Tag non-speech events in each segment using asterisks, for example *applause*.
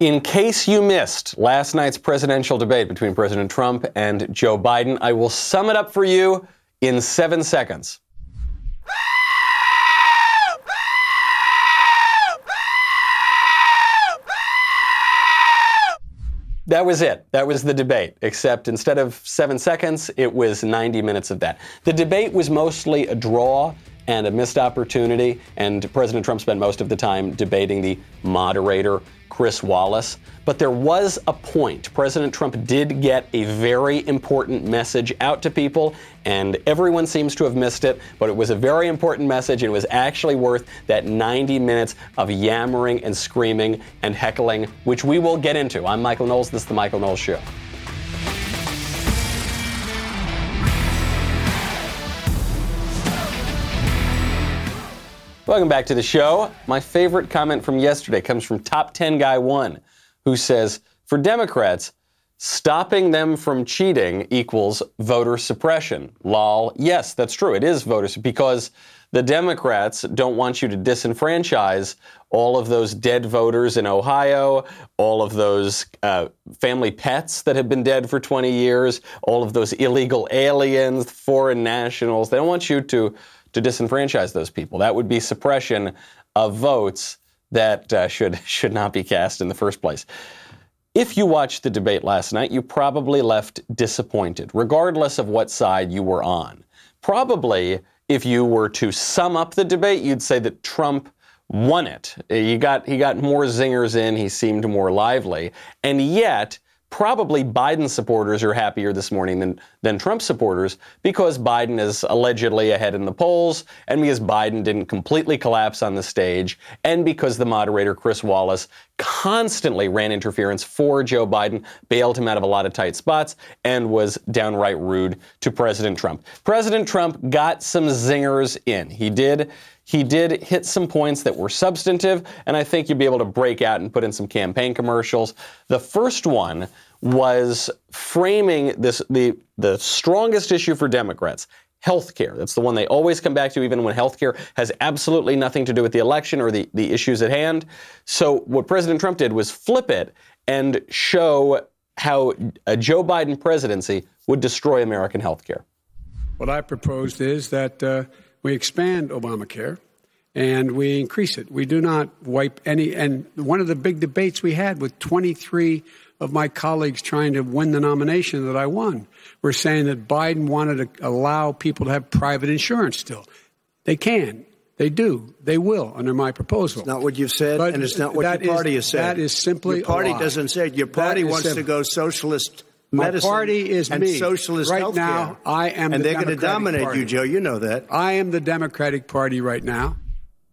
In case you missed last night's presidential debate between President Trump and Joe Biden, I will sum it up for you in seven seconds. That was it. That was the debate, except instead of seven seconds, it was 90 minutes of that. The debate was mostly a draw and a missed opportunity, and President Trump spent most of the time debating the moderator Chris Wallace. But there was a point. President Trump did get a very important message out to people, and everyone seems to have missed it. But it was a very important message, and it was actually worth that 90 minutes of yammering and screaming and heckling, which we will get into. I'm Michael Knowles. This is The Michael Knowles Show. Welcome back to the show. My favorite comment from yesterday comes from Top 10 Guy 1, who says, For Democrats, stopping them from cheating equals voter suppression. Lol. Yes, that's true. It is voters because the Democrats don't want you to disenfranchise all of those dead voters in Ohio, all of those uh, family pets that have been dead for 20 years, all of those illegal aliens, foreign nationals. They don't want you to to disenfranchise those people. That would be suppression of votes that uh, should *laughs* should not be cast in the first place. If you watched the debate last night, you probably left disappointed, regardless of what side you were on. Probably, if you were to sum up the debate, you'd say that Trump won it. He got he got more zingers in. He seemed more lively, and yet probably Biden supporters are happier this morning than, than Trump supporters because Biden is allegedly ahead in the polls and because Biden didn't completely collapse on the stage and because the moderator, Chris Wallace, constantly ran interference for Joe Biden, bailed him out of a lot of tight spots, and was downright rude to President Trump. President Trump got some zingers in. He did he did hit some points that were substantive, and I think you'd be able to break out and put in some campaign commercials. The first one was framing this the the strongest issue for Democrats. Healthcare. That's the one they always come back to, even when healthcare has absolutely nothing to do with the election or the, the issues at hand. So, what President Trump did was flip it and show how a Joe Biden presidency would destroy American healthcare. What I proposed is that uh, we expand Obamacare and we increase it. We do not wipe any. And one of the big debates we had with 23 of my colleagues trying to win the nomination that I won were saying that Biden wanted to allow people to have private insurance still. They can. They do. They will under my proposal. It's not what you've said, but and it's not what your party is, has said. That is simply your party doesn't say it. Your party wants simple. to go socialist my party is and me. socialist right healthcare. now. I am, and the they're going to dominate Party. you, Joe. You know that. I am the Democratic Party right now.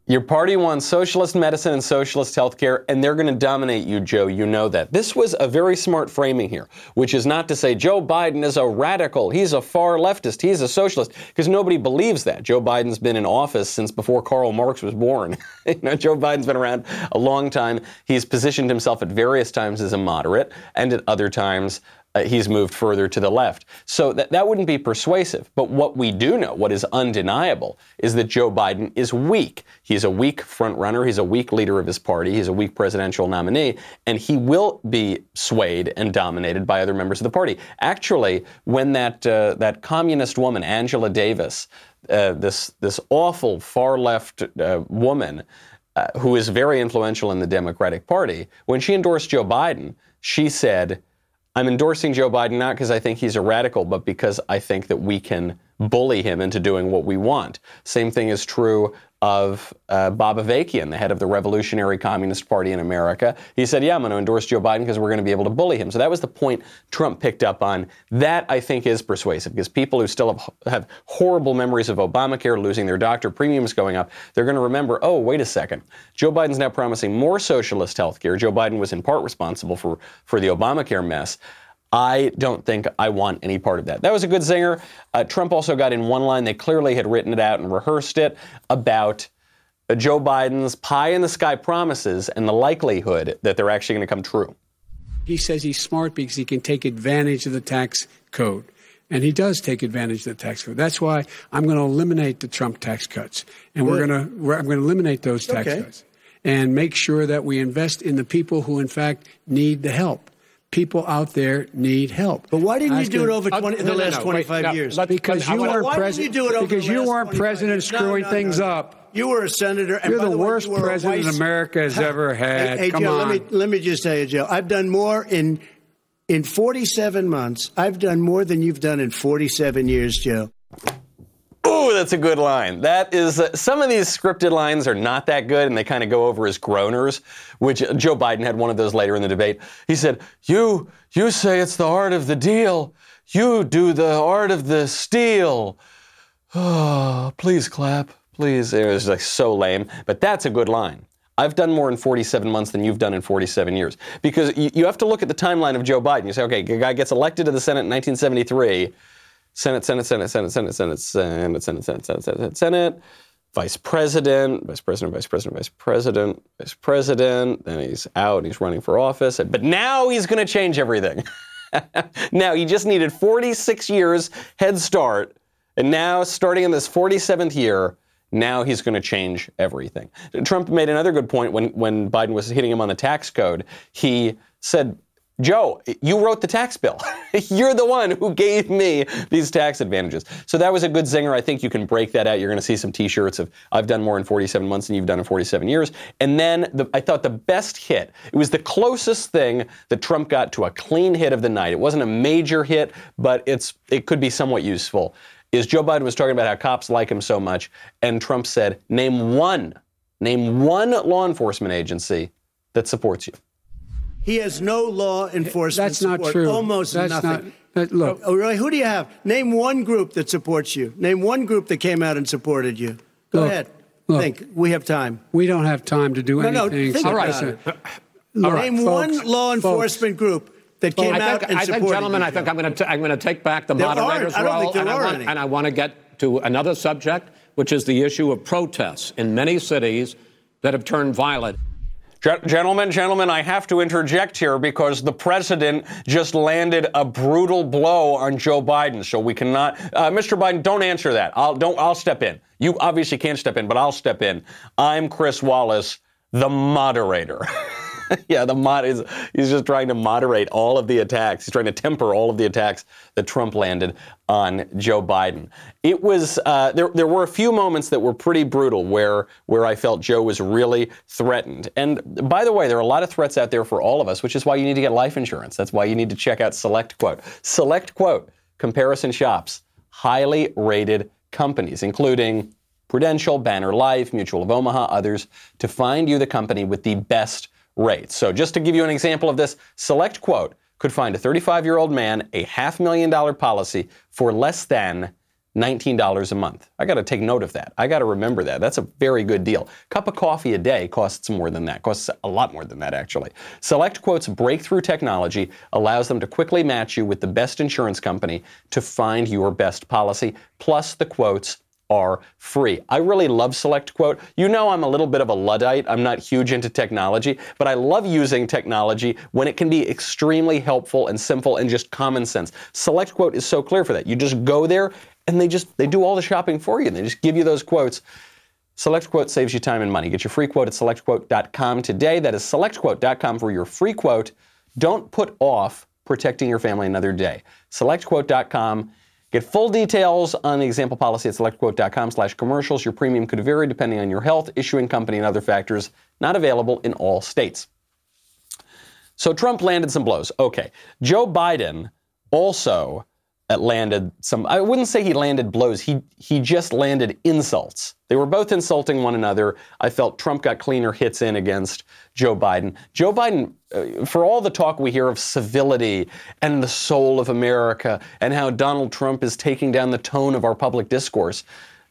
Your party wants socialist medicine and socialist healthcare, and they're going to dominate you, Joe. You know that. This was a very smart framing here, which is not to say Joe Biden is a radical, he's a far leftist, he's a socialist, because nobody believes that. Joe Biden's been in office since before Karl Marx was born. *laughs* you know, Joe Biden's been around a long time. He's positioned himself at various times as a moderate, and at other times uh, he's moved further to the left. So that, that wouldn't be persuasive. But what we do know, what is undeniable, is that Joe Biden is weak. He's a weak frontrunner. He's a weak leader of his party. He's a weak presidential nominee. And he will be swayed and dominated by other members of the party. Actually, when that, uh, that communist woman, Angela Davis, uh, this, this awful far left uh, woman, uh, who is very influential in the Democratic Party, when she endorsed Joe Biden, she said, I'm endorsing Joe Biden not because I think he's a radical, but because I think that we can bully him into doing what we want. Same thing is true of uh, Bob Avakian, the head of the Revolutionary Communist Party in America. He said, Yeah, I'm going to endorse Joe Biden because we're going to be able to bully him. So that was the point Trump picked up on. That, I think, is persuasive because people who still have, have horrible memories of Obamacare losing their doctor premiums going up, they're going to remember, oh, wait a second. Joe Biden's now promising more socialist health care. Joe Biden was in part responsible for, for the Obamacare mess. I don't think I want any part of that. That was a good zinger. Uh, Trump also got in one line, they clearly had written it out and rehearsed it about uh, Joe Biden's pie in the sky promises and the likelihood that they're actually going to come true. He says he's smart because he can take advantage of the tax code. And he does take advantage of the tax code. That's why I'm going to eliminate the Trump tax cuts. And we're going to, I'm going to eliminate those tax Okay. cuts. and make sure that we invest in the people who, in fact, need the help. People out there need help. But why didn't you do it over 20, Uh, the no, no, last no, 25 wait, years? Because you weren't president. you do it over because you weren't president years? No, screwing no, things no, no. up. You were a senator. And You're by the way, worst you president vice- America has ever had. Hey, hey, Come Joe, on. Let me, let me just tell you, Joe. I've done more in in 47 months. I've done more than you've done in 47 years, Joe. Ooh, that's a good line. That is, uh, some of these scripted lines are not that good and they kind of go over as groaners, which uh, Joe Biden had one of those later in the debate. He said, You, you say it's the art of the deal. You do the art of the steal. Oh, *sighs* please clap. Please. It was like so lame, but that's a good line. I've done more in 47 months than you've done in 47 years. Because you, you have to look at the timeline of Joe Biden. You say, okay, the guy gets elected to the Senate in 1973. Senate, Senate, Senate, Senate, Senate, Senate, Senate, Senate, Senate, Senate, Senate, Senate, Vice President, Vice President, Vice President, Vice President, Vice President. Then he's out he's running for office. But now he's going to change everything. now he just needed 46 years head start. And now, starting in this 47th year, now he's going to change everything. Trump made another good point when, when Biden was hitting him on the tax code. He said, Joe, you wrote the tax bill. *laughs* You're the one who gave me these tax advantages. So that was a good zinger. I think you can break that out. You're going to see some T-shirts of "I've done more in 47 months than you've done in 47 years." And then the, I thought the best hit. It was the closest thing that Trump got to a clean hit of the night. It wasn't a major hit, but it's it could be somewhat useful. Is Joe Biden was talking about how cops like him so much, and Trump said, "Name one, name one law enforcement agency that supports you." He has no law enforcement support. That's not true. Almost That's nothing. not. that- look, Oh, really? Who do you have? Name one group that supports you. Name one group that came out and supported you. Go Look, ahead. look. Think. We have time. we don't have time to do No, no, anything. think except about listen. it. Look, Name folks, one law folks, enforcement group that came I out think, and I supported think, gentlemen, you, I think I'm going to I'm going to take back the There moderator's I role, and, I want, and I want to get to another subject, which is the issue of protests in many cities that have turned violent. Gen- Gentlemen, gentlemen, I have to interject here because the president just landed a brutal blow on Joe Biden. So we cannot, uh, Mr. Biden, don't answer that. I'll don't. I'll step in. You obviously can't step in, but I'll step in. I'm Chris Wallace, the moderator. *laughs* *laughs* yeah, the mod is he's just trying to moderate all of the attacks. He's trying to temper all of the attacks that Trump landed on Joe Biden. It was uh, there. There were a few moments that were pretty brutal where where I felt Joe was really threatened. And by the way, there are a lot of threats out there for all of us, which is why you need to get life insurance. That's why you need to check out Select Quote. Select Quote comparison shops, highly rated companies, including Prudential, Banner Life, Mutual of Omaha, others, to find you the company with the best rates. So, just to give you an example of this, Select Quote could find a 35 year old man a half million dollar policy for less than $19 a month. I got to take note of that. I got to remember that. That's a very good deal. Cup of coffee a day costs more than that. Costs a lot more than that actually. Select Quote's breakthrough technology allows them to quickly match you with the best insurance company to find your best policy. Plus the quotes are free. I really love Select Quote. You know I'm a little bit of a Luddite. I'm not huge into technology, but I love using technology when it can be extremely helpful and simple and just common sense. Select Quote is so clear for that. You just go there and they just they do all the shopping for you and they just give you those quotes. Select Quote saves you time and money. Get your free quote at selectquote.com today. That is selectquote.com for your free quote. Don't put off protecting your family another day. Selectquote.com. Get full details on the example policy at selectquote.com slash commercials. Your premium could vary depending on your health, issuing company, and other factors. Not available in all states. So Trump landed some blows. Okay. Joe Biden also landed some, I wouldn't say he landed blows. He, he just landed insults. They were both insulting one another. I felt Trump got cleaner hits in against Joe Biden. Joe Biden, uh, for all the talk we hear of civility and the soul of America and how Donald Trump is taking down the tone of our public discourse,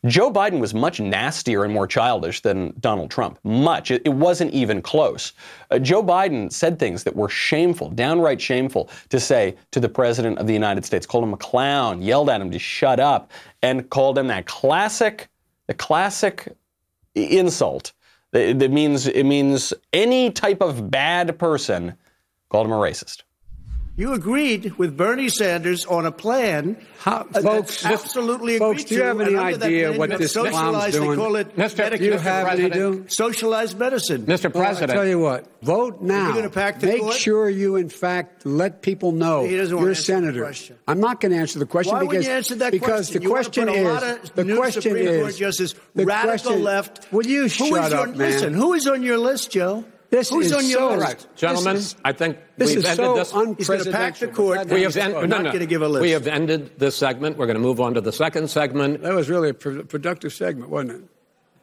Joe Biden was much nastier and more childish than Donald Trump. Much. It, wasn't even close. Uh, Joe Biden said things that were shameful, downright shameful, to say to the President of the United States. Called him a clown, yelled at him to shut up, and called him that classic, the classic insult that, that means it means any type of bad person called him a racist. You agreed with Bernie Sanders on a plan. How, uh, folks, absolutely folks, agreed do you have any and under that idea what you this clown's socialized, doing? They call it Mr. medical- Do you have any do? socialized medicine. Mr. Well, I President, tell you what, vote now. gonna pack the Make court? sure you, in fact, let people know He doesn't wanna you're a senator. I'm not going to answer the question Why because you answer that because question? the You question a is lot of the question Supreme is Court justice, the radical question, left. Will you shut up, on, man? Listen, who is on your list, Joe? This Who's is on your so- right, gentlemen, is- I think we've ended so this. He's gonna pack the unprecedented. court. We is- have, end, I'm no, not no. gonna give a list. we have ended this segment. We're going to move on to the second segment. That was really a pro- productive segment, wasn't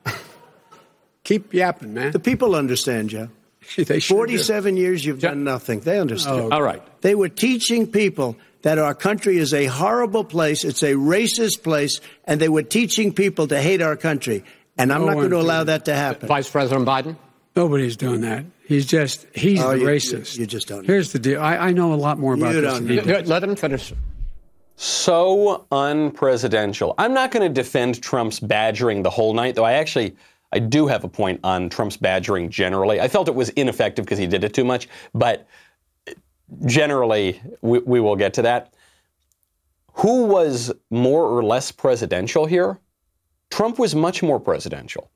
it? *laughs* Keep yapping, man. The people understand, you. *laughs* they sure do. 47 years you've done nothing. They understand. Oh. All right. They were teaching people that our country is a horrible place, it's a racist place, and they were teaching people to hate our country. And I'm No not going to allow that to happen. Vice President Biden? Nobody's doing that. He's just he's Oh, the you- racist. you- you just don't know. Here's the deal. I, I know a lot more about You this. don't than know. Let him finish. so unpresidential. I'm not going to defend Trump's badgering the whole night, though I actually I do have a point on Trump's badgering generally. I felt it was ineffective because he did it too much, but generally we, we will get to that. Who was more or less presidential here? Trump was much more presidential.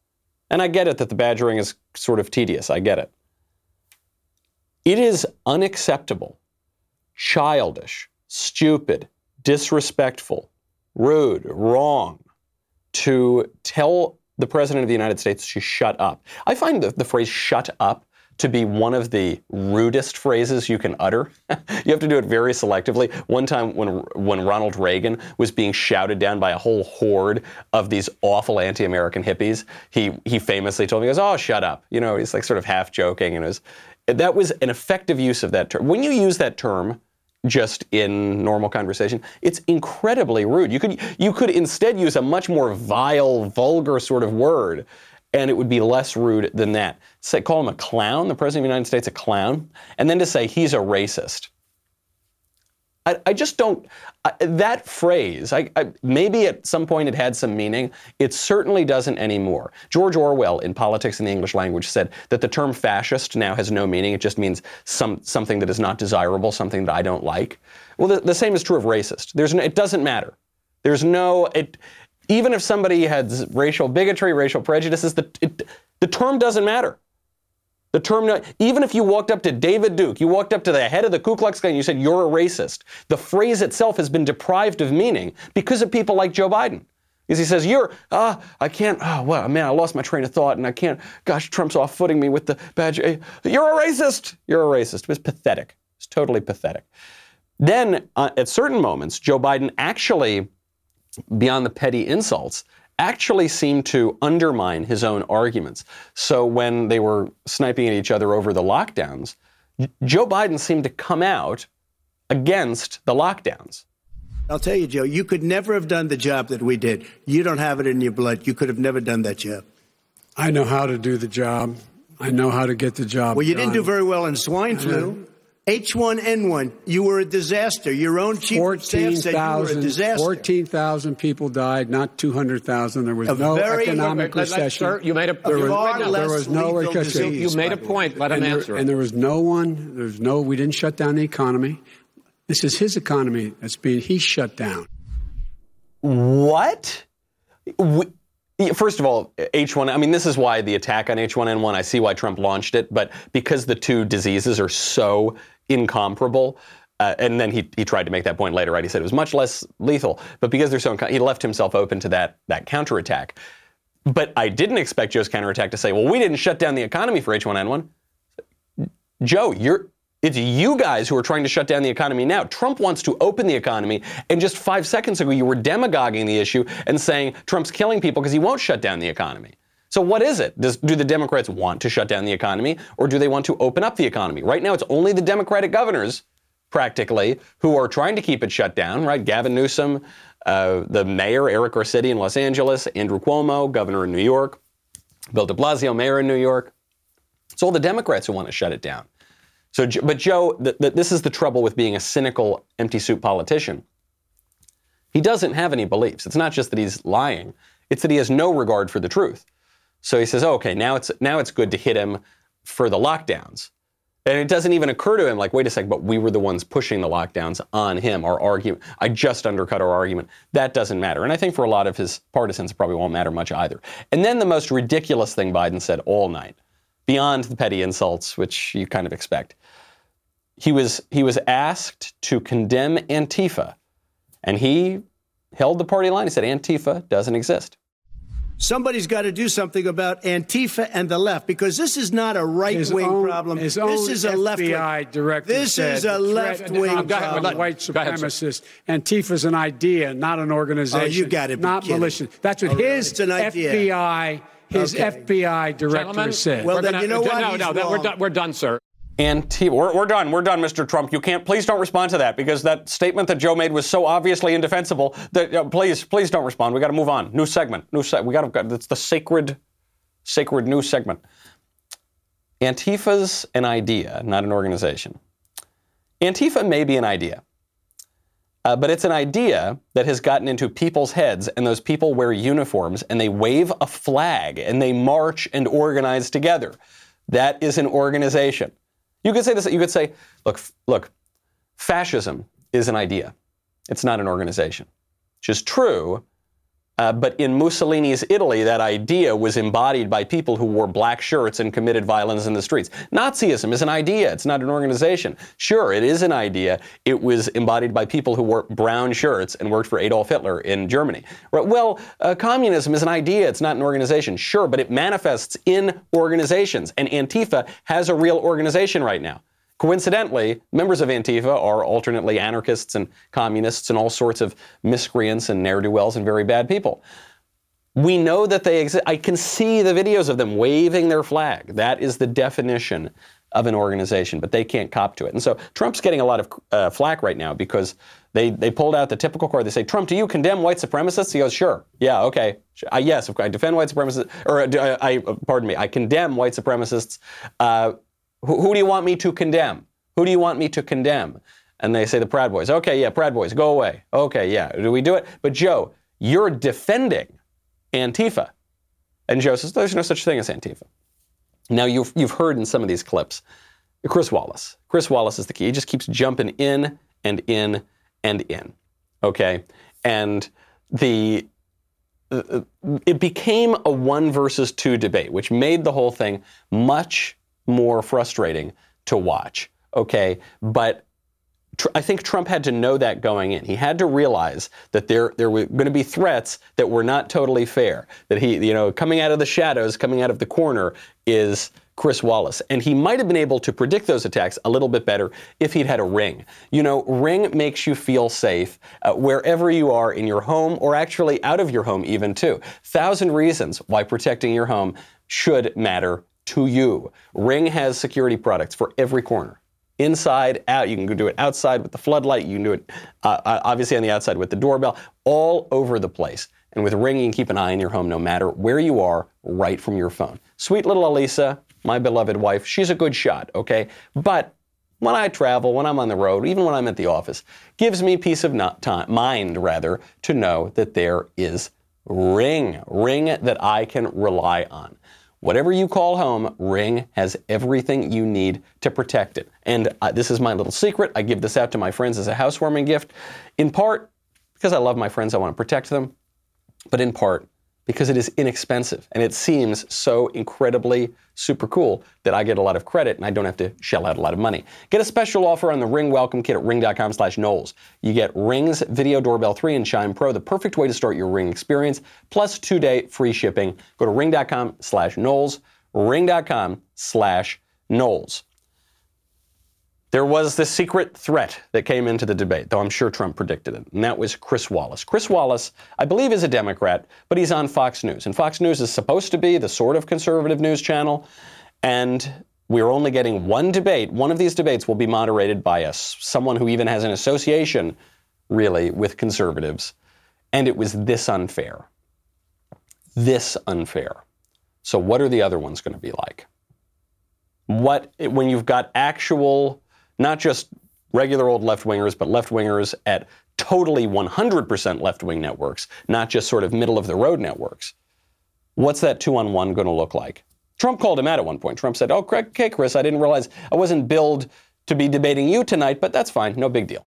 And I get it that the badgering is sort of tedious. I get it. It is unacceptable, childish, stupid, disrespectful, rude, wrong to tell the President of the United States to shut up. I find the, the phrase shut up to be one of the rudest phrases you can utter. *laughs* you have to do it very selectively. One time when when Ronald Reagan was being shouted down by a whole horde of these awful anti-American hippies, he he famously told me, he goes, "Oh, shut up." You know, he's like sort of half joking and it was that was an effective use of that term. When you use that term just in normal conversation, it's incredibly rude. You could you could instead use a much more vile, vulgar sort of word, and it would be less rude than that. Say call him a clown, the president of the United States a clown, and then to say he's a racist. I, I just don't. I, that phrase, I, maybe at some point it had some meaning. It certainly doesn't anymore. George Orwell in Politics in the English Language said that the term fascist now has no meaning. It just means some, something that is not desirable, something that I don't like. Well, the, the same is true of racist. There's no, it doesn't matter. There's no. It, even if somebody has racial bigotry, racial prejudices, the, it, the term doesn't matter. The term, even if you walked up to David Duke, you walked up to the head of the Ku Klux Klan, you said, You're a racist. The phrase itself has been deprived of meaning because of people like Joe Biden. Because he says, You're, ah, I can't, oh, well, man, I lost my train of thought and I can't, gosh, Trump's off footing me with the badge. Eh, You're a racist. You're a racist. It was pathetic. It's totally pathetic. Then, uh, at certain moments, Joe Biden actually, beyond the petty insults, actually seemed to undermine his own arguments. So when they were sniping at each other over the lockdowns, Joe Biden seemed to come out against the lockdowns. I'll tell you, Joe, you could never have done the job that we did. You don't have it in your blood. You could have never done that job. I know how to do the job. I know how to get the job Well, you done. didn't do very well in swine flu. H1N1, you were a disaster. Your own chief of staff said you were a disaster. 14,000 people died, not 200,000. There was A no very- economic Let- let- recession. sir, you made a there was, far there was no recession. disease. You made a point. Let him and, there, answer. and there was no one, there's no, we didn't shut down the economy. This is his economy that's being, he shut down. What? We, First of all, H1, I mean, this is why the attack on H1N1, I see why Trump launched it, but because the two diseases are so incomparable, uh, and then he, he tried to make that point later, right? He said it was much less lethal, but because they're so, incom- he left himself open to that, that counterattack. But I didn't expect Joe's counterattack to say, well, we didn't shut down the economy for H1N1. Joe, you're it's you guys who are trying to shut down the economy now. Trump wants to open the economy, and just five seconds ago you were demagoguing the issue and saying Trump's killing people because he won't shut down the economy. So what is it? Does, do the Democrats want to shut down the economy, or do they want to open up the economy? Right now, it's only the Democratic governors, practically, who are trying to keep it shut down. Right? Gavin Newsom, uh, the mayor Eric Garcetti in Los Angeles, Andrew Cuomo, governor in New York, Bill De Blasio, mayor in New York. It's all the Democrats who want to shut it down. So, but Joe, th- th- this is the trouble with being a cynical, empty suit politician. He doesn't have any beliefs. It's not just that he's lying; it's that he has no regard for the truth. So he says, oh, "Okay, now it's now it's good to hit him for the lockdowns." And it doesn't even occur to him, like, wait a second, but we were the ones pushing the lockdowns on him. Our argument, I just undercut our argument. That doesn't matter. And I think for a lot of his partisans, it probably won't matter much either. And then the most ridiculous thing Biden said all night, beyond the petty insults, which you kind of expect, he was he was asked to condemn Antifa, and he held the party line. He said Antifa doesn't exist. Somebody's got to do something about Antifa and the left because this is not a right wing problem. His this own is a left wing. director This is a left wing problem. white Go Antifa is an idea, not an organization. Oh, you gotta be not kidding. militia. That's what Oh, his It's an idea. FBI, his Okay. FBI director Gentlemen, said. Well, we're then gonna- you know what? No, He's no, that- we're done. We're done, sir. Antifa. We're, we're done. We're done, Mr. Trump. You can't. Please don't respond to that because that statement that Joe made was so obviously indefensible that uh, please, please don't respond. We got to move on. New segment. New se- We got to. It's the sacred, sacred new segment. Antifa's an idea, not an organization. Antifa may be an idea. Uh, but it's an idea that has gotten into people's heads, and those people wear uniforms and they wave a flag and they march and organize together. That is an organization. You could say this. You could say, look, look, fascism is an idea. It's not an organization, which is true. Uh, but in Mussolini's Italy, that idea was embodied by people who wore black shirts and committed violence in the streets. Nazism is an idea, it's not an organization. Sure, it is an idea. It was embodied by people who wore brown shirts and worked for Adolf Hitler in Germany. Well, uh, communism is an idea, it's not an organization. Sure, but it manifests in organizations. And Antifa has a real organization right now. Coincidentally, members of Antifa are alternately anarchists and communists and all sorts of miscreants and ne'er do wells and very bad people. We know that they exist. I can see the videos of them waving their flag. That is the definition of an organization, but they can't cop to it. And so Trump's getting a lot of uh, flack right now because they, they pulled out the typical card. They say, Trump, do you condemn white supremacists? He goes, sure. Yeah, okay. Uh, yes, I defend white supremacists, or uh, I, I, pardon me, I condemn white supremacists. Uh, who, who do you want me to condemn? Who do you want me to condemn? And they say the Proud Boys. Okay, yeah, Proud Boys, go away. Okay, yeah, do we do it? But Joe, you're defending Antifa. And Joe says, there's no such thing as Antifa. Now, you've, you've heard in some of these clips, Chris Wallace. Chris Wallace is the key. He just keeps jumping in and in and in. Okay? And the uh, it became a one versus two debate, which made the whole thing much more frustrating to watch. Okay, but tr- I think Trump had to know that going in. He had to realize that there there were going to be threats that were not totally fair. That he, you know, coming out of the shadows, coming out of the corner is Chris Wallace. And he might have been able to predict those attacks a little bit better if he'd had a ring. You know, ring makes you feel safe uh, wherever you are in your home or actually out of your home, even too. Thousand reasons why protecting your home should matter to you. Ring has security products for every corner. Inside, out. You can do it outside with the floodlight. You can do it uh, obviously on the outside with the doorbell, all over the place. And with Ring, you can keep an eye on your home no matter where you are, right from your phone. Sweet little Elisa, my beloved wife, she's a good shot, okay? But when I travel, when I'm on the road, even when I'm at the office, gives me peace of not time, mind rather to know that there is Ring, Ring that I can rely on. Whatever you call home, Ring has everything you need to protect it. And uh, this is my little secret. I give this out to my friends as a housewarming gift, in part because I love my friends, I want to protect them, but in part because it is inexpensive and it seems so incredibly super cool that I get a lot of credit and I don't have to shell out a lot of money. Get a special offer on the Ring Welcome Kit at ring.com slash Knowles. You get Ring's Video Doorbell 3 and Chime Pro, the perfect way to start your Ring experience, plus two-day free shipping. Go to ring.com slash Knowles, ring.com slash Knowles. There was this secret threat that came into the debate, though I'm sure Trump predicted it, and that was Chris Wallace. Chris Wallace, I believe, is a Democrat, but he's on Fox News. And Fox News is supposed to be the sort of conservative news channel, and we're only getting one debate. One of these debates will be moderated by us, someone who even has an association, really, with conservatives. And it was this unfair. This unfair. So, what are the other ones going to be like? What, when you've got actual not just regular old left wingers, but left wingers at totally 100% left wing networks, not just sort of middle of the road networks. What's that two on one going to look like? Trump called him out at one point. Trump said, Oh, okay, Chris, I didn't realize I wasn't billed to be debating you tonight, but that's fine. No big deal.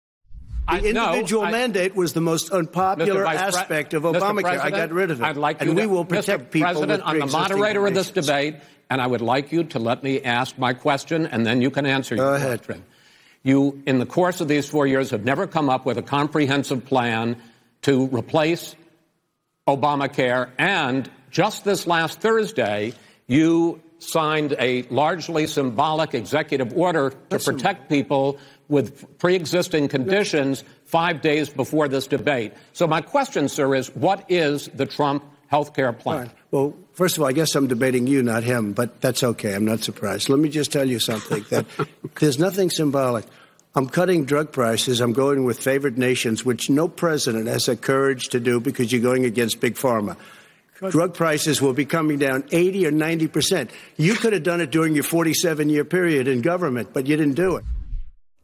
The individual no, I, mandate was the most unpopular aspect of Obamacare. I got rid of it. I'd like and you we to, will protect Mr. people. President, I'm the moderator of this debate, and I would like you to let me ask my question, and then you can answer Go your ahead. question. You, in the course of these four years, have never come up with a comprehensive plan to replace Obamacare, and just this last Thursday, you signed a largely symbolic executive order to Listen. protect people with pre-existing conditions five days before this debate. So my question, sir, is what is the Trump health care plan? Right. Well, first of all, I guess I'm debating you, not him, but that's okay. I'm not surprised. Let me just tell you something that *laughs* there's nothing symbolic. I'm cutting drug prices. I'm going with favored nations, which no president has the courage to do because you're going against big pharma. Drug prices will be coming down 80 or 90 percent. You could have done it during your 47 year period in government, but you didn't do it.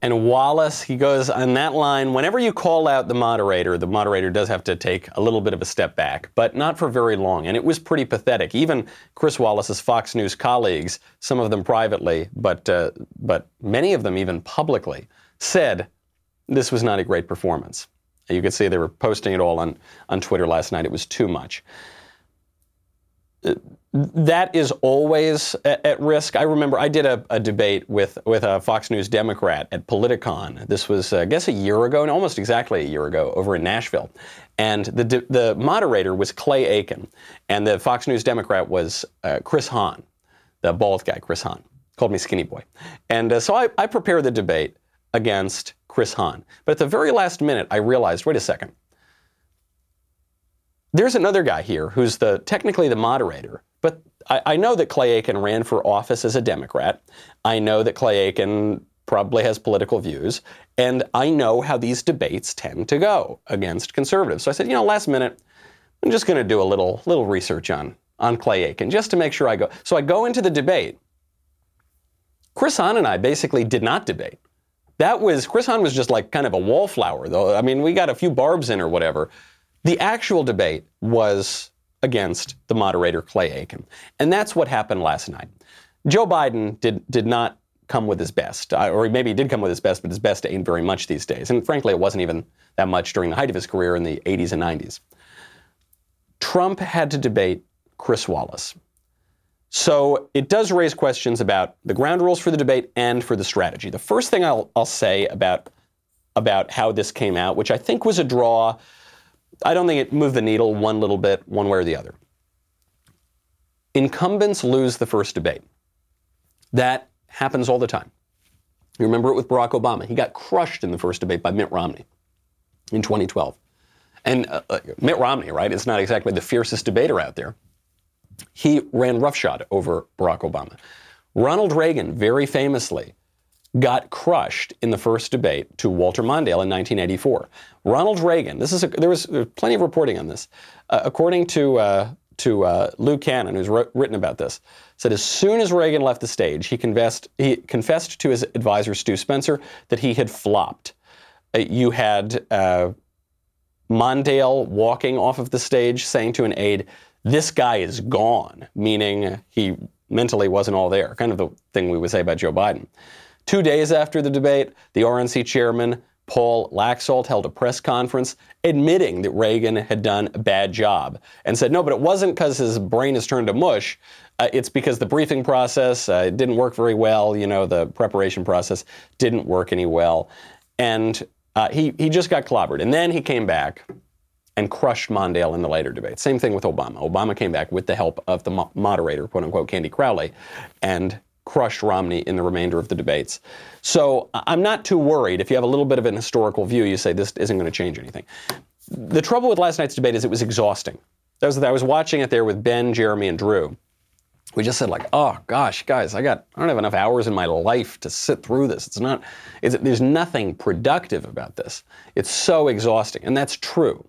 And Wallace, he goes on that line. Whenever you call out the moderator, the moderator does have to take a little bit of a step back, but not for very long. And it was pretty pathetic. Even Chris Wallace's Fox News colleagues, some of them privately, but uh, but many of them even publicly, said this was not a great performance. You could see they were posting it all on on Twitter last night. It was too much that is always at, risk. I remember I did a, a, debate with with a Fox News Democrat at Politicon. This was, uh, I guess, a year ago, and almost exactly a year ago, over in Nashville. And the the moderator was Clay Aiken, and the Fox News Democrat was uh, Chris Hahn, the bald guy, Chris Hahn. Called me Skinny Boy. And uh, so I, I prepared the debate against Chris Hahn. But at the very last minute, I realized, wait a second. There's another guy here who's the technically the moderator, but I, I, know that Clay Aiken ran for office as a Democrat. I know that Clay Aiken probably has political views, and I know how these debates tend to go against conservatives. So I said, you know, last minute, I'm just going to do a little little research on on Clay Aiken just to make sure I go. So I go into the debate. Chris Hahn and I basically did not debate. That was Chris Hahn was just like kind of a wallflower, though. I mean, we got a few barbs in or whatever. The actual debate was against the moderator, Clay Aiken. And that's what happened last night. Joe Biden did, did not come with his best, or maybe he did come with his best, but his best ain't very much these days. And frankly, it wasn't even that much during the height of his career in the 80s and 90s. Trump had to debate Chris Wallace. So it does raise questions about the ground rules for the debate and for the strategy. The first thing I'll, I'll say about, about how this came out, which I think was a draw I don't think it moved the needle one little bit, one way or the other. Incumbents lose the first debate. That happens all the time. You remember it with Barack Obama. He got crushed in the first debate by Mitt Romney in 2012. And uh, uh, Mitt Romney, right, is not exactly the fiercest debater out there. He ran roughshod over Barack Obama. Ronald Reagan, very famously, got crushed in the first debate to Walter Mondale in 1984. Ronald Reagan, this is a, there was plenty of reporting on this. Uh, according to uh, to uh, Lou Cannon, who's wrote, written about this, said as soon as Reagan left the stage, he confessed he confessed to his advisor Stu Spencer that he had flopped. Uh, you had uh, Mondale walking off of the stage, saying to an aide, "This guy is gone," meaning he mentally wasn't all there. Kind of the thing we would say about Joe Biden. Two days after the debate, the RNC chairman, Paul Laxalt, held a press conference admitting that Reagan had done a bad job and said, no, but it wasn't because his brain has turned to mush. Uh, it's because the briefing process uh, didn't work very well. You know, the preparation process didn't work any well. And uh, he, he just got clobbered. And then he came back and crushed Mondale in the later debate. Same thing with Obama. Obama came back with the help of the mo- moderator, quote unquote, Candy Crowley, and crushed Romney in the remainder of the debates. So I'm not too worried. If you have a little bit of an historical view, you say this isn't going to change anything. The trouble with last night's debate is it was exhausting. Was, I was watching it there with Ben, Jeremy, and Drew. We just said like, oh gosh, guys, I got I don't have enough hours in my life to sit through this. It's not. It's, there's nothing productive about this. It's so exhausting, and that's true.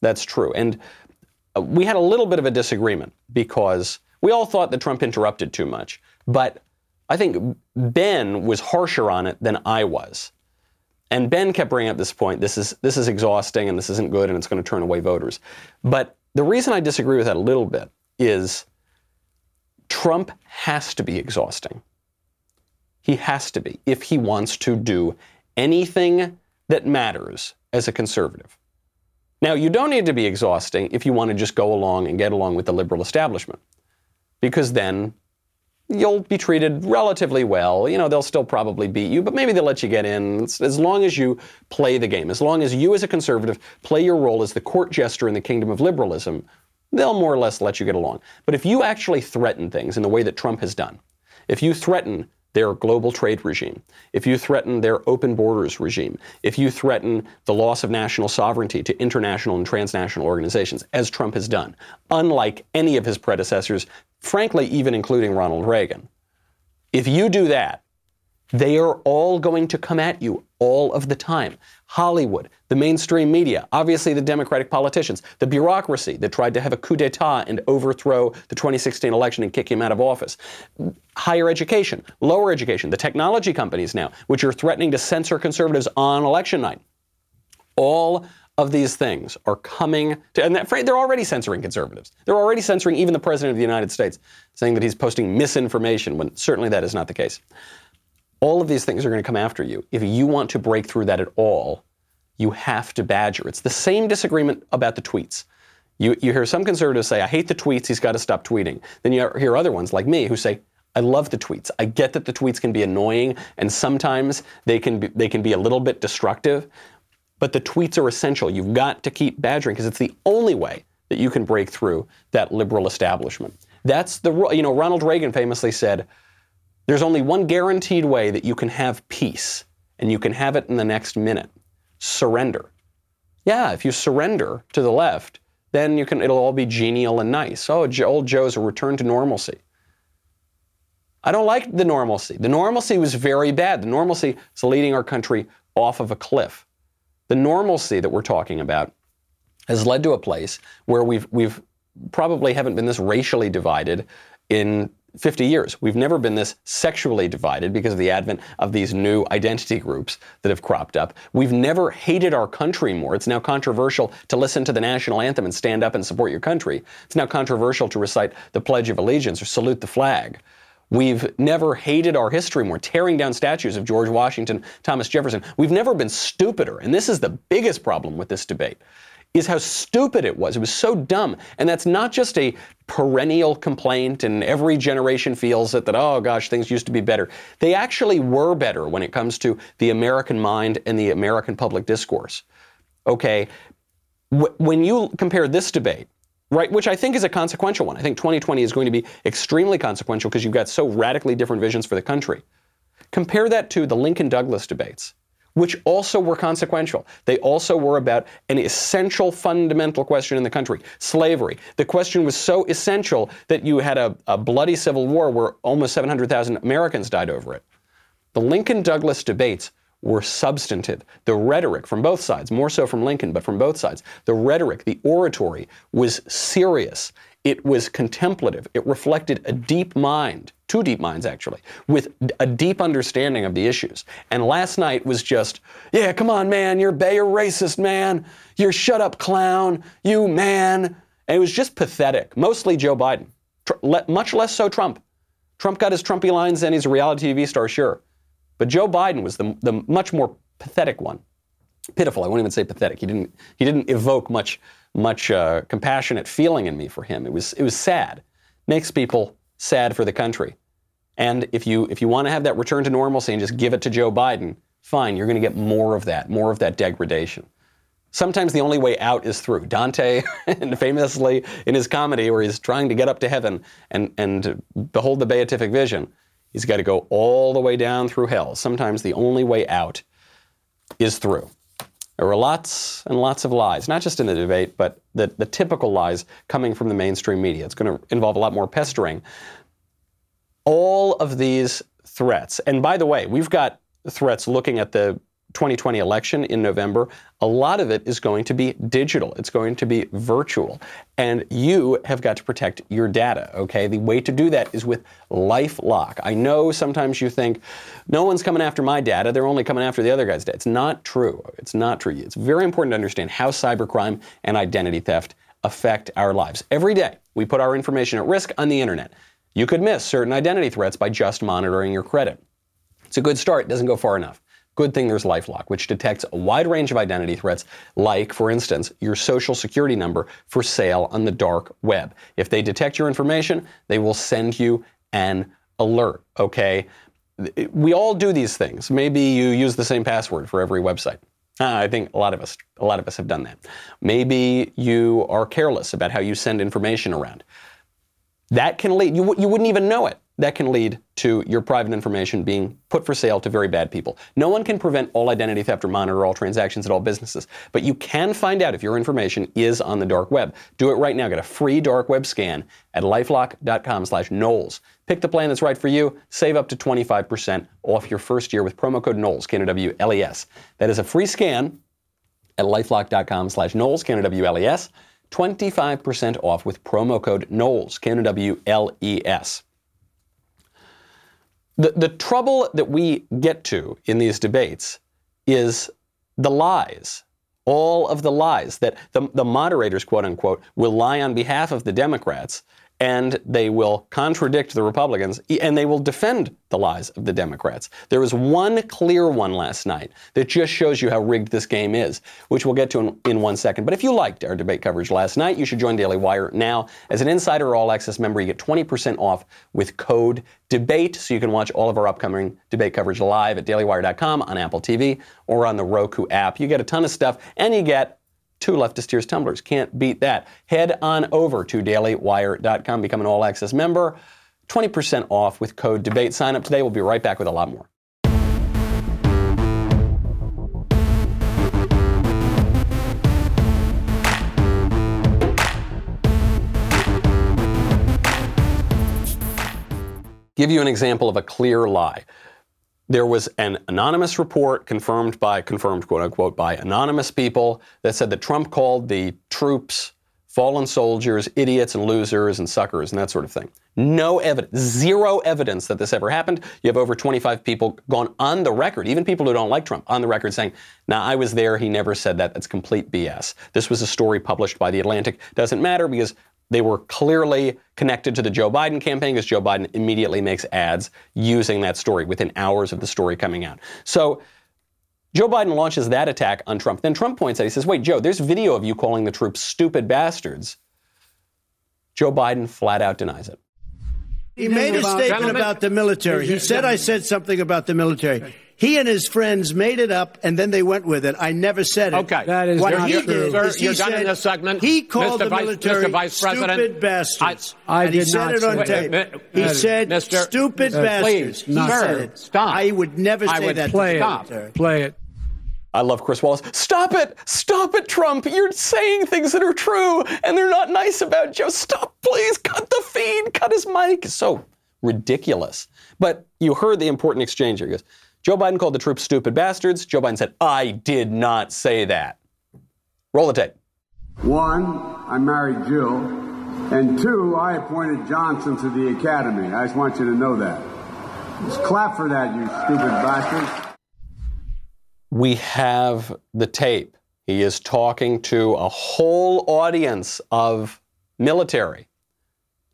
That's true. And uh, we had a little bit of a disagreement because we all thought that Trump interrupted too much. But I think Ben was harsher on it than I was. And Ben kept bringing up this point this is, this is exhausting and this isn't good and it's going to turn away voters. But the reason I disagree with that a little bit is Trump has to be exhausting. He has to be if he wants to do anything that matters as a conservative. Now, you don't need to be exhausting if you want to just go along and get along with the liberal establishment, because then you'll be treated relatively well. You know, they'll still probably beat you, but maybe they'll let you get in as long as you play the game. As long as you, as a conservative, play your role as the court jester in the kingdom of liberalism, they'll more or less let you get along. But if you actually threaten things in the way that Trump has done, if you threaten their global trade regime, if you threaten their open borders regime, if you threaten the loss of national sovereignty to international and transnational organizations, as Trump has done, unlike any of his predecessors, frankly, even including Ronald Reagan, if you do that, they are all going to come at you all of the time. Hollywood, the mainstream media, obviously the Democratic politicians, the bureaucracy that tried to have a coup d'etat and overthrow the 2016 election and kick him out of office, higher education, lower education, the technology companies now, which are threatening to censor conservatives on election night. All of these things are coming to, and they're already censoring conservatives. They're already censoring even the President of the United States, saying that he's posting misinformation when certainly that is not the case. All of these things are going to come after you. If you want to break through that at all, you have to badger. It's the same disagreement about the tweets. You, you hear some conservatives say, I hate the tweets, he's got to stop tweeting. Then you hear other ones like me who say, I love the tweets. I get that the tweets can be annoying and sometimes they can be, they can be a little bit destructive, but the tweets are essential. You've got to keep badgering because it's the only way that you can break through that liberal establishment. That's the, you know, Ronald Reagan famously said, there's only one guaranteed way that you can have peace, and you can have it in the next minute surrender. Yeah, if you surrender to the left, then you can, it'll all be genial and nice. Oh, old Joe's a return to normalcy. I don't like the normalcy. The normalcy was very bad. The normalcy is leading our country off of a cliff. The normalcy that we're talking about has led to a place where we've, we've probably haven't been this racially divided in 50 years. We've never been this sexually divided because of the advent of these new identity groups that have cropped up. We've never hated our country more. It's now controversial to listen to the national anthem and stand up and support your country. It's now controversial to recite the Pledge of Allegiance or salute the flag. We've never hated our history more, tearing down statues of George Washington, Thomas Jefferson. We've never been stupider. And this is the biggest problem with this debate is how stupid it was. It was so dumb. And that's not just a perennial complaint and every generation feels it that, oh gosh, things used to be better. They actually were better when it comes to the American mind and the American public discourse. Okay, when you compare this debate, right, which I think is a consequential one, I think 2020 is going to be extremely consequential because you've got so radically different visions for the country. Compare that to the Lincoln Douglas debates which also were consequential. They also were about an essential fundamental question in the country slavery. The question was so essential that you had a, a bloody civil war where almost 700,000 Americans died over it. The Lincoln Douglas debates were substantive. The rhetoric from both sides, more so from Lincoln, but from both sides, the rhetoric, the oratory was serious. It was contemplative. It reflected a deep mind, two deep minds actually, with a deep understanding of the issues. And last night was just, yeah, come on, man, you're, you're racist, man. You're shut up, clown. You, man. And it was just pathetic. Mostly Joe Biden, Tr- le- much less so Trump. Trump got his Trumpy lines and he's a reality TV star, sure. But Joe Biden was the, the much more pathetic one. Pitiful. I won't even say pathetic. He didn't, he didn't evoke much much uh, compassionate feeling in me for him. It was it was sad. Makes people sad for the country. And if you if you want to have that return to normalcy and just give it to Joe Biden, fine, you're going to get more of that, more of that degradation. Sometimes the only way out is through. Dante, *laughs* famously in his comedy where he's trying to get up to heaven and, and behold the beatific vision, he's got to go all the way down through hell. Sometimes the only way out is through. There were lots and lots of lies, not just in the debate, but the, the typical lies coming from the mainstream media. It's going to involve a lot more pestering. All of these threats, and by the way, we've got threats looking at the 2020 election in November, a lot of it is going to be digital. It's going to be virtual. And you have got to protect your data, okay? The way to do that is with LifeLock. I know sometimes you think, no one's coming after my data, they're only coming after the other guy's data. It's not true. It's not true. It's very important to understand how cybercrime and identity theft affect our lives. Every day, we put our information at risk on the internet. You could miss certain identity threats by just monitoring your credit. It's a good start, it doesn't go far enough. Good thing there's Lifelock, which detects a wide range of identity threats, like, for instance, your social security number for sale on the dark web. If they detect your information, they will send you an alert, okay? We all do these things. Maybe you use the same password for every website. Uh, I think a lot of us, a lot of us have done that. Maybe you are careless about how you send information around. That can lead, you, you wouldn't even know it. That can lead to your private information being put for sale to very bad people. No one can prevent all identity theft or monitor all transactions at all businesses, but you can find out if your information is on the dark web. Do it right now. Get a free dark web scan at lifelock.com slash Knowles. Pick the plan that's right for you. Save up to 25% off your first year with promo code Knowles, K-N-O-W-L-E-S. That is a free scan at lifelock.com slash Knowles, K-N-O-W-L-E-S. 25% off with promo code Knowles, K-N-O-W-L-E-S. The, the trouble that we get to in these debates is the lies. All of the lies that the, the moderators, quote unquote, will lie on behalf of the Democrats and they will contradict the Republicans and they will defend the lies of the Democrats. There was one clear one last night that just shows you how rigged this game is, which we'll get to in, in, one second. But if you liked our debate coverage last night, you should join Daily Wire now. As an insider or all access member, you get 20% off with code DEBATE, so you can watch all of our upcoming debate coverage live at dailywire.com on Apple TV or on the Roku app. You get a ton of stuff and you get two leftist tears tumblers. Can't beat that. Head on over to dailywire.com, become an all access member. 20% off with code DEBATE. Sign up today. We'll be right back with a lot more. Give you an example of a clear lie there was an anonymous report confirmed by confirmed quote unquote by anonymous people that said that Trump called the troops fallen soldiers idiots and losers and suckers and that sort of thing. No evidence, zero evidence that this ever happened. You have over 25 people gone on the record, even people who don't like Trump, on the record saying, "Now I was there. He never said that. That's complete BS." This was a story published by the Atlantic. Doesn't matter because they were clearly connected to the Joe Biden campaign because Joe Biden immediately makes ads using that story within hours of the story coming out. So Joe Biden launches that attack on Trump. Then Trump points out, he says, Wait, Joe, there's video of you calling the troops stupid bastards. Joe Biden flat out denies it. He made a statement about the military. He said I said something about the military. He and his friends made it up, and then they went with it. I never said it. Okay, that is what not he true. did Sir, he you're done in this segment. he called Mr. the Vice- military Mr. Vice President, stupid bastards. I and he did said not it on say tape. that. He Uh, said Mr. stupid Uh, bastards. please, he said it. stop. I would never I say would that. Play to it. the Stop. military. Play it. I love Chris Wallace. Stop it! Stop it, Trump! You're saying things that are true and they're not nice about Joe. Stop, please! Cut the feed! Cut his mic! It's so ridiculous. But you heard the important exchange here. He goes, Joe Biden called the troops stupid bastards. Joe Biden said, I did not say that. Roll the tape. One, I married Jill. And two, I appointed Johnson to the academy. I just want you to know that. Just clap for that, you stupid bastards. we have the tape. He is talking to a whole audience of military.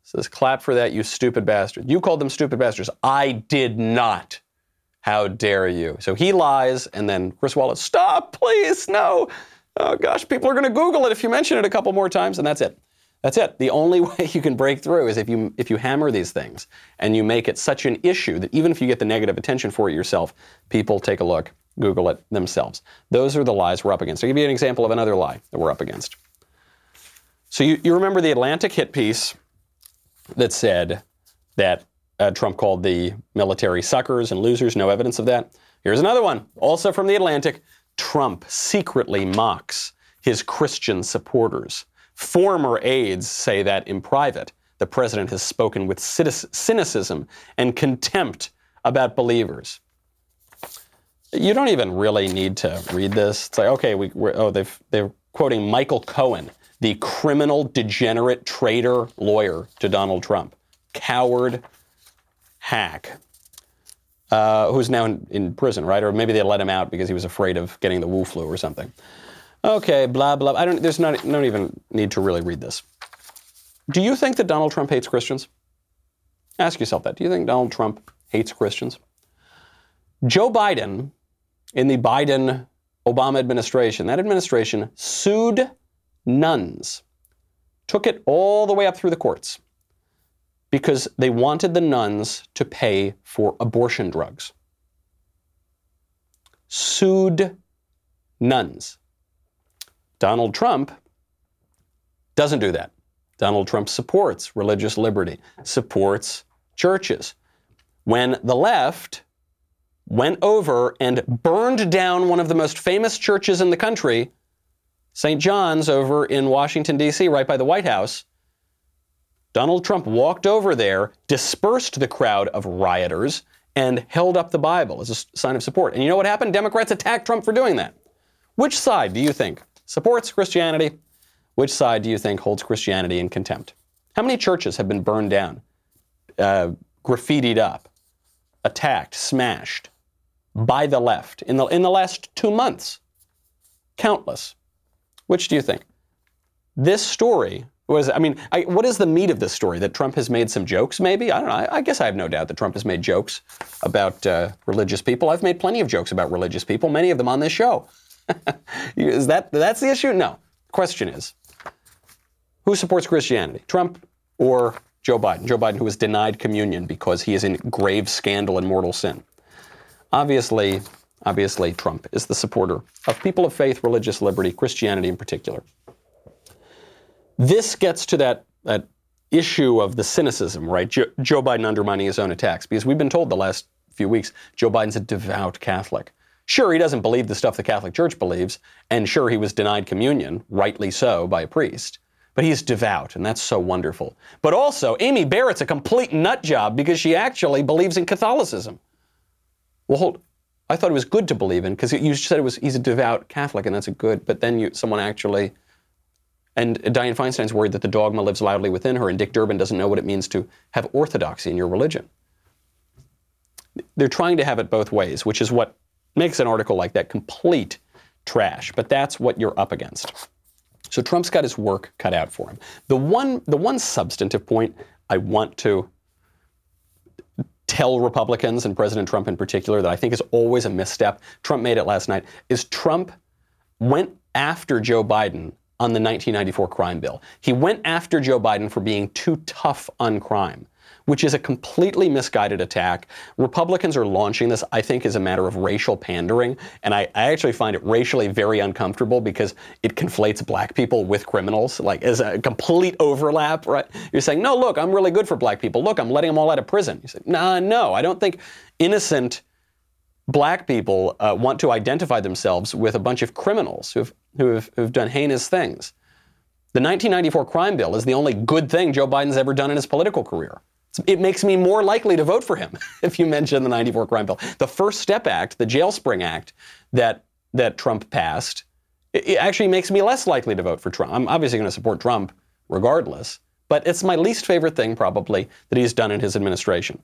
Says, clap for that, you stupid bastard. You called them stupid bastards. I did not. How dare you? So he lies, and then Chris Wallace, stop, please, no. Oh gosh, people are going to Google it if you mention it a couple more times, and that's it. That's it. The only *laughs* way you can break through is if you if you hammer these things and you make it such an issue that even if you get the negative attention for it yourself, people take a look, Google it themselves. Those are the lies we're up against. I'll give you an example of another lie that we're up against. So you, you remember the Atlantic hit piece that said that uh, Trump called the military suckers and losers, no evidence of that. Here's another one, also from the Atlantic. Trump secretly mocks his Christian supporters. Former aides say that in private, the president has spoken with cynicism and contempt about believers. You don't even really need to read this. It's like, okay, we, we're, oh, they've, they're quoting Michael Cohen, the criminal, degenerate, traitor lawyer to Donald Trump. Coward, hack, uh, who's now in, in prison, right? Or maybe they let him out because he was afraid of getting the Wu flu or something. Okay, blah blah. I don't. There's not. Don't even need to really read this. Do you think that Donald Trump hates Christians? Ask yourself that. Do you think Donald Trump hates Christians? Joe Biden, in the Biden Obama administration, that administration sued nuns, took it all the way up through the courts because they wanted the nuns to pay for abortion drugs. Sued nuns. Donald Trump doesn't do that. Donald Trump supports religious liberty, supports churches. When the left went over and burned down one of the most famous churches in the country, St. John's over in Washington, D.C., right by the White House, Donald Trump walked over there, dispersed the crowd of rioters, and held up the Bible as a sign of support. And you know what happened? Democrats attacked Trump for doing that. Which side do you think supports Christianity? Which side do you think holds Christianity in contempt? How many churches have been burned down, uh, graffitied up, attacked, smashed by the left in the, in the last two months? Countless. Which do you think? This story was, I mean, I, what is the meat of this story? That Trump has made some jokes, maybe? I don't know. I, I guess I have no doubt that Trump has made jokes about uh, religious people. I've made plenty of jokes about religious people, many of them on this show. *laughs* is that that's the issue? No. Question is, who supports Christianity? Trump or Joe Biden? Joe Biden, who was denied communion because he is in grave scandal and mortal sin. Obviously, obviously, Trump is the supporter of people of faith, religious liberty, Christianity in particular. This gets to that, that issue of the cynicism, right? Joe, Joe Biden undermining his own attacks, because we've been told the last few weeks Joe Biden's a devout Catholic. Sure, he doesn't believe the stuff the Catholic Church believes, and sure, he was denied communion, rightly so, by a priest. But he's devout, and that's so wonderful. But also, Amy Barrett's a complete nut job because she actually believes in Catholicism. Well, hold. I thought it was good to believe in because you said it was he's a devout Catholic, and that's a good. But then you, someone actually, and Dianne Feinstein's worried that the dogma lives loudly within her, and Dick Durbin doesn't know what it means to have orthodoxy in your religion. They're trying to have it both ways, which is what makes an article like that complete trash. But that's what you're up against. So Trump's got his work cut out for him. The one, the one substantive point I want to tell Republicans and President Trump in particular that I think is always a misstep. Trump made it last night. Is Trump went after Joe Biden on the 1994 crime bill. He went after Joe Biden for being too tough on crime which is a completely misguided attack. Republicans are launching this, I think, as a matter of racial pandering. And I, I, actually find it racially very uncomfortable because it conflates black people with criminals, like as a complete overlap, right? You're saying, no, look, I'm really good for black people. Look, I'm letting them all out of prison. You say, nah, no, I don't think innocent black people uh, want to identify themselves with a bunch of criminals who've, who have, who've done heinous things. The 1994 crime bill is the only good thing Joe Biden's ever done in his political career. It makes me more likely to vote for him *laughs* if you mention the 94 crime bill. The First Step Act, the Jail Spring Act that, that Trump passed, it actually makes me less likely to vote for Trump. I'm obviously going to support Trump regardless, but it's my least favorite thing probably that he's done in his administration.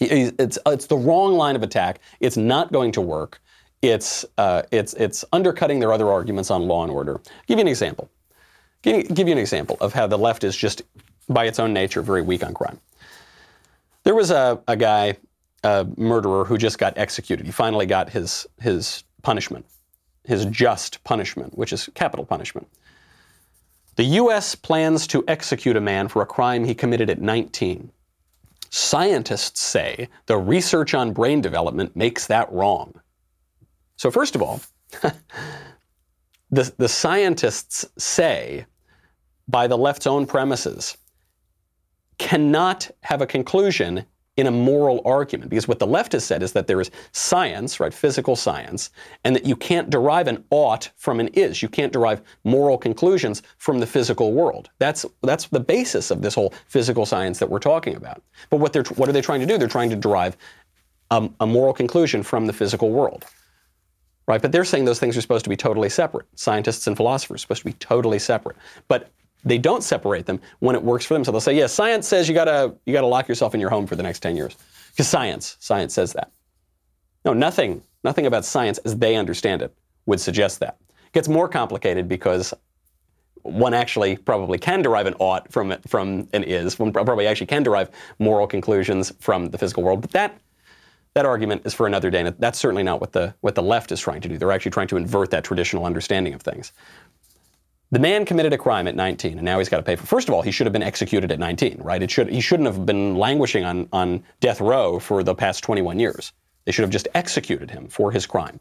It's, it's the wrong line of attack. It's not going to work. It's, uh, it's, it's undercutting their other arguments on law and order. I'll give you an example. Give, give you an example of how the left is just by its own nature, very weak on crime. There was a, a guy, a murderer, who just got executed. He finally got his, his punishment, his just punishment, which is capital punishment. The U.S. plans to execute a man for a crime he committed at 19. Scientists say the research on brain development makes that wrong. So, first of all, *laughs* the, the scientists say, by the left's own premises, cannot have a conclusion in a moral argument because what the left has said is that there is science, right, physical science, and that you can't derive an ought from an is. You can't derive moral conclusions from the physical world. That's that's the basis of this whole physical science that we're talking about. But what they're what are they trying to do? They're trying to derive a, a moral conclusion from the physical world. Right, but they're saying those things are supposed to be totally separate. Scientists and philosophers are supposed to be totally separate. But they don't separate them when it works for them. So they'll say, yeah, science says you gotta you gotta lock yourself in your home for the next 10 years. Because science, science says that. No, nothing, nothing about science as they understand it would suggest that. It gets more complicated because one actually probably can derive an ought from it, from an is. One probably actually can derive moral conclusions from the physical world. But that that argument is for another day, and that's certainly not what the what the left is trying to do. They're actually trying to invert that traditional understanding of things. The man committed a crime at 19, and now he's got to pay for. First of all, he should have been executed at 19, right? It should he shouldn't have been languishing on on death row for the past 21 years. They should have just executed him for his crime.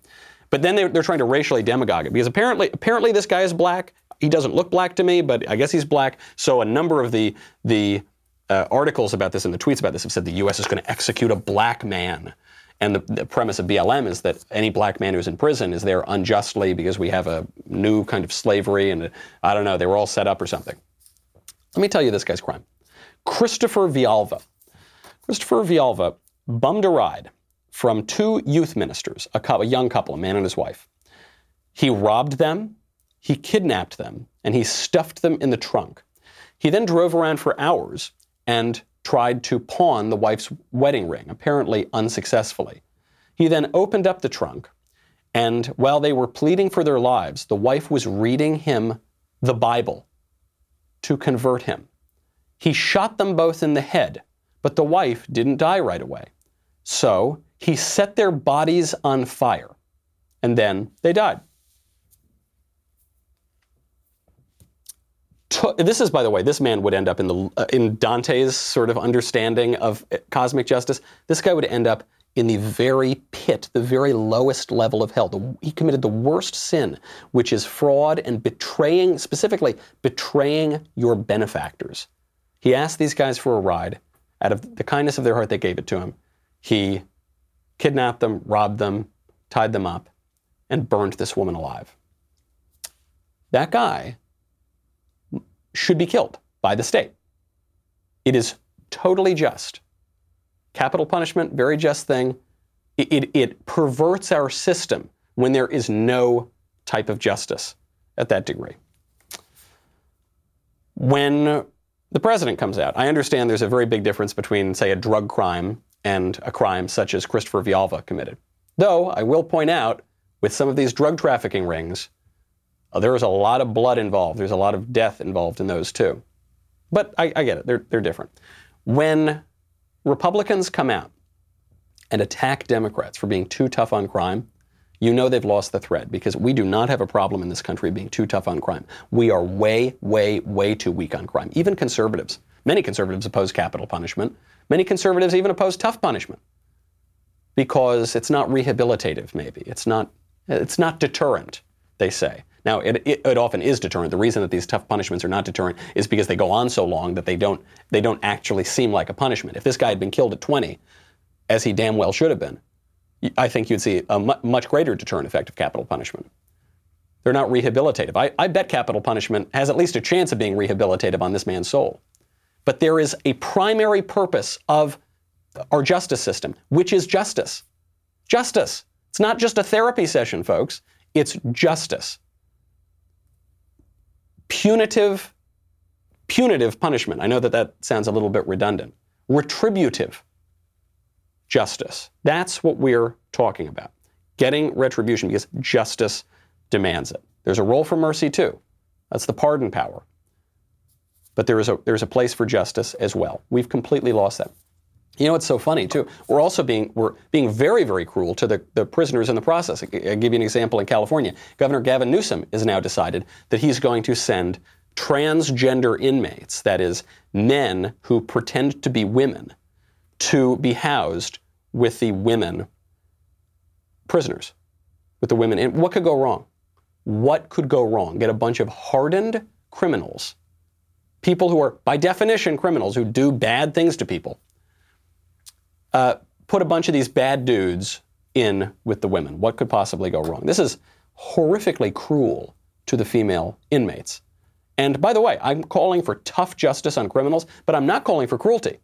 But then they're, they're trying to racially demagogue it because apparently apparently this guy is black. He doesn't look black to me, but I guess he's black. So a number of the the uh, articles about this and the tweets about this have said the U.S. is going to execute a black man. And the, the, premise of BLM is that any black man who's in prison is there unjustly because we have a new kind of slavery and I don't know, they were all set up or something. Let me tell you this guy's crime. Christopher Vialva. Christopher Vialva bummed a ride from two youth ministers, a, couple, a young couple, a man and his wife. He robbed them, he kidnapped them, and he stuffed them in the trunk. He then drove around for hours and tried to pawn the wife's wedding ring, apparently unsuccessfully. He then opened up the trunk, and while they were pleading for their lives, the wife was reading him the Bible to convert him. He shot them both in the head, but the wife didn't die right away. So he set their bodies on fire, and then they died. This is, by the way, this man would end up in the uh, in Dante's sort of understanding of uh, cosmic justice. This guy would end up in the very pit, the very lowest level of hell. The, he committed the worst sin, which is fraud and betraying, specifically betraying your benefactors. He asked these guys for a ride. Out of the kindness of their heart, they gave it to him. He kidnapped them, robbed them, tied them up, and burned this woman alive. That guy should be killed by the state. It is totally just. Capital punishment, very just thing. It, it, it, perverts our system when there is no type of justice at that degree. When the president comes out, I understand there's a very big difference between, say, a drug crime and a crime such as Christopher Vialva committed. Though, I will point out, with some of these drug trafficking rings, uh, there is a lot of blood involved. There's a lot of death involved in those too. But I, I get it. They're, they're different. When Republicans come out and attack Democrats for being too tough on crime, you know they've lost the thread because we do not have a problem in this country being too tough on crime. We are way, way, way too weak on crime. Even conservatives. Many conservatives oppose capital punishment. Many conservatives even oppose tough punishment because it's not rehabilitative, maybe. It's not, it's not deterrent, they say. Now, it, it, it, often is deterrent. The reason that these tough punishments are not deterrent is because they go on so long that they don't they don't actually seem like a punishment. If this guy had been killed at 20, as he damn well should have been, I think you'd see a mu- much greater deterrent effect of capital punishment. They're not rehabilitative. I, I bet capital punishment has at least a chance of being rehabilitative on this man's soul. But there is a primary purpose of our justice system, which is justice. Justice. It's not just a therapy session, folks. It's justice punitive, punitive punishment. I know that that sounds a little bit redundant. Retributive justice. That's what we're talking about. Getting retribution because justice demands it. There's a role for mercy too. That's the pardon power. But there is a, there's a place for justice as well. We've completely lost that. You know, it's so funny too. We're also being we're being very, very cruel to the, the prisoners in the process. I'll give you an example in California. Governor Gavin Newsom has now decided that he's going to send transgender inmates, that is, men who pretend to be women, to be housed with the women prisoners, with the women. And what could go wrong? What could go wrong? Get a bunch of hardened criminals, people who are, by definition, criminals who do bad things to people uh, put a bunch of these bad dudes in with the women. What could possibly go wrong? This is horrifically cruel to the female inmates. And by the way, I'm calling for tough justice on criminals, but I'm not calling for cruelty.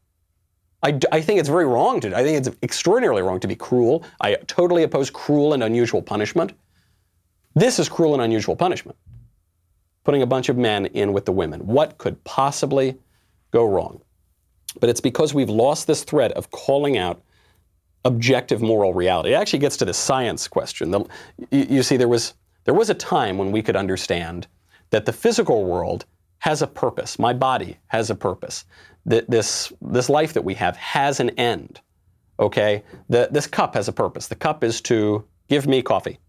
I, I, think it's very wrong to, I think it's extraordinarily wrong to be cruel. I totally oppose cruel and unusual punishment. This is cruel and unusual punishment. Putting a bunch of men in with the women. What could possibly go wrong? But it's because we've lost this thread of calling out objective moral reality. It actually gets to the science question. The, you, you see, there was, there was a time when we could understand that the physical world has a purpose. My body has a purpose. That this, this life that we have has an end. Okay? The, this cup has a purpose. The cup is to give me coffee.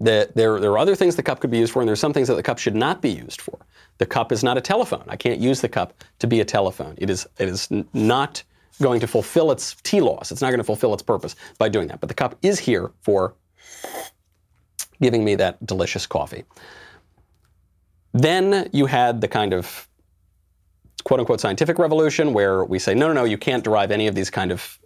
The, there, there are other things the cup could be used for, and there are some things that the cup should not be used for. The cup is not a telephone. I can't use the cup to be a telephone. It is, it is not going to fulfill its telos. It's not going to fulfill its purpose by doing that. But the cup is here for giving me that delicious coffee. Then you had the kind of quote unquote scientific revolution where we say, no, no, no, you can't derive any of these kind of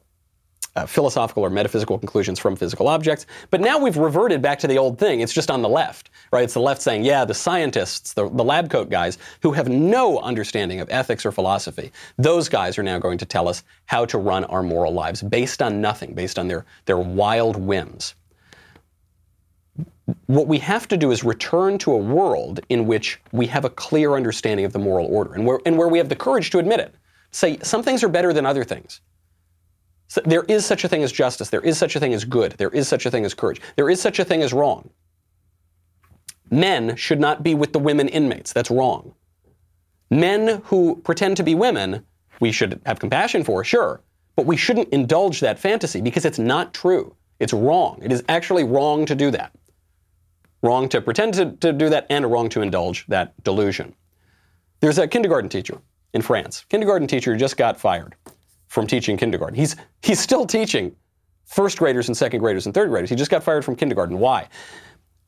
uh, philosophical or metaphysical conclusions from physical objects. But now we've reverted back to the old thing. It's just on the left, right? It's the left saying, yeah, the scientists, the, the lab coat guys who have no understanding of ethics or philosophy, those guys are now going to tell us how to run our moral lives based on nothing, based on their, their wild whims. What we have to do is return to a world in which we have a clear understanding of the moral order and where, and where we have the courage to admit it. Say, some things are better than other things. There is such a thing as justice. There is such a thing as good. There is such a thing as courage. There is such a thing as wrong. Men should not be with the women inmates. That's wrong. Men who pretend to be women, we should have compassion for, sure, but we shouldn't indulge that fantasy because it's not true. It's wrong. It is actually wrong to do that. Wrong to pretend to, to do that and wrong to indulge that delusion. There's a kindergarten teacher in France. Kindergarten teacher just got fired from teaching kindergarten. He's, he's still teaching first graders and second graders and third graders. He just got fired from kindergarten. Why?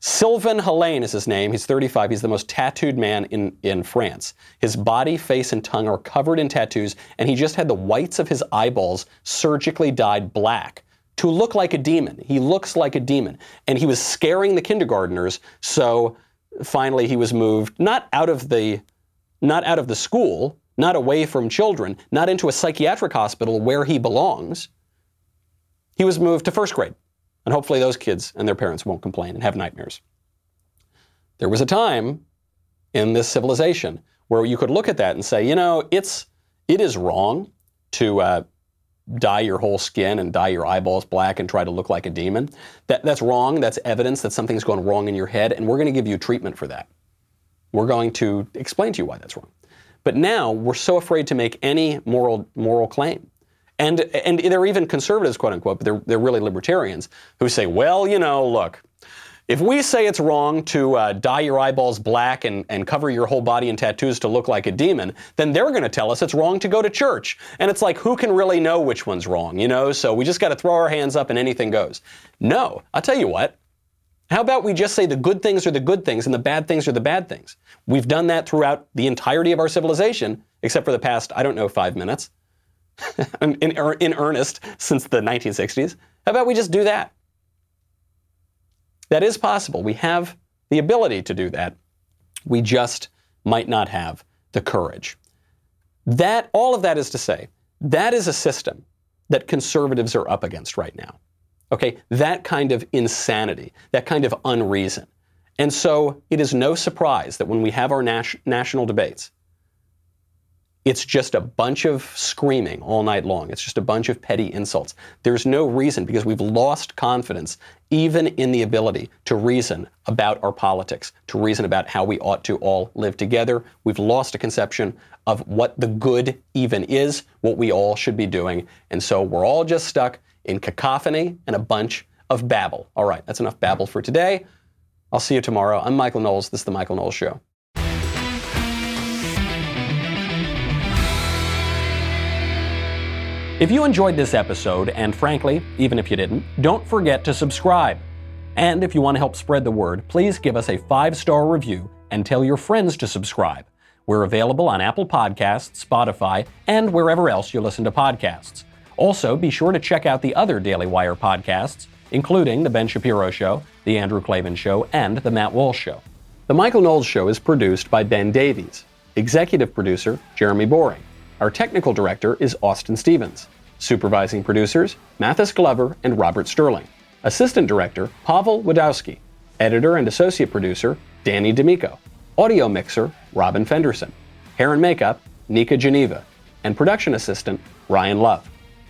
Sylvain Helaine is his name. He's 35. He's the most tattooed man in, in France. His body, face, and tongue are covered in tattoos, and he just had the whites of his eyeballs surgically dyed black to look like a demon. He looks like a demon. And he was scaring the kindergarteners, so finally he was moved not out of the not out of the school, not away from children, not into a psychiatric hospital where he belongs. He was moved to first grade. And hopefully those kids and their parents won't complain and have nightmares. There was a time in this civilization where you could look at that and say, you know, it's it is wrong to uh, dye your whole skin and dye your eyeballs black and try to look like a demon. That, that's wrong. That's evidence that something's going wrong in your head, and we're going to give you treatment for that. We're going to explain to you why that's wrong. But now we're so afraid to make any moral moral claim. And, and they're even conservatives, quote unquote, but they're, they're really libertarians who say, well, you know, look, if we say it's wrong to uh, dye your eyeballs black and, and cover your whole body in tattoos to look like a demon, then they're going to tell us it's wrong to go to church. And it's like, who can really know which one's wrong, you know? So we just got to throw our hands up and anything goes. No, I'll tell you what, how about we just say the good things are the good things and the bad things are the bad things? We've done that throughout the entirety of our civilization, except for the past, I don't know, five minutes, *laughs* in, er, in earnest since the 1960s. How about we just do that? That is possible. We have the ability to do that. We just might not have the courage. That, all of that is to say, that is a system that conservatives are up against right now. Okay, that kind of insanity, that kind of unreason. And so it is no surprise that when we have our nas- national debates, it's just a bunch of screaming all night long. It's just a bunch of petty insults. There's no reason because we've lost confidence even in the ability to reason about our politics, to reason about how we ought to all live together. We've lost a conception of what the good even is, what we all should be doing. And so we're all just stuck in cacophony and a bunch of babble. All right, that's enough babble for today. I'll see you tomorrow. I'm Michael Knowles. This is The Michael Knowles Show. If you enjoyed this episode, and frankly, even if you didn't, don't forget to subscribe. And if you want to help spread the word, please give us a five star review and tell your friends to subscribe. We're available on Apple Podcasts, Spotify, and wherever else you listen to podcasts. Also, be sure to check out the other Daily Wire podcasts, including The Ben Shapiro Show, The Andrew Klavan Show, and The Matt Walsh Show. The Michael Knowles Show is produced by Ben Davies. Executive producer, Jeremy Boring. Our technical director is Austin Stevens. Supervising producers, Mathis Glover and Robert Sterling. Assistant director, Pavel Wadowski. Editor and associate producer, Danny D'Amico. Audio mixer, Robin Fenderson. Hair and makeup, Nika Geneva. And production assistant, Ryan Love.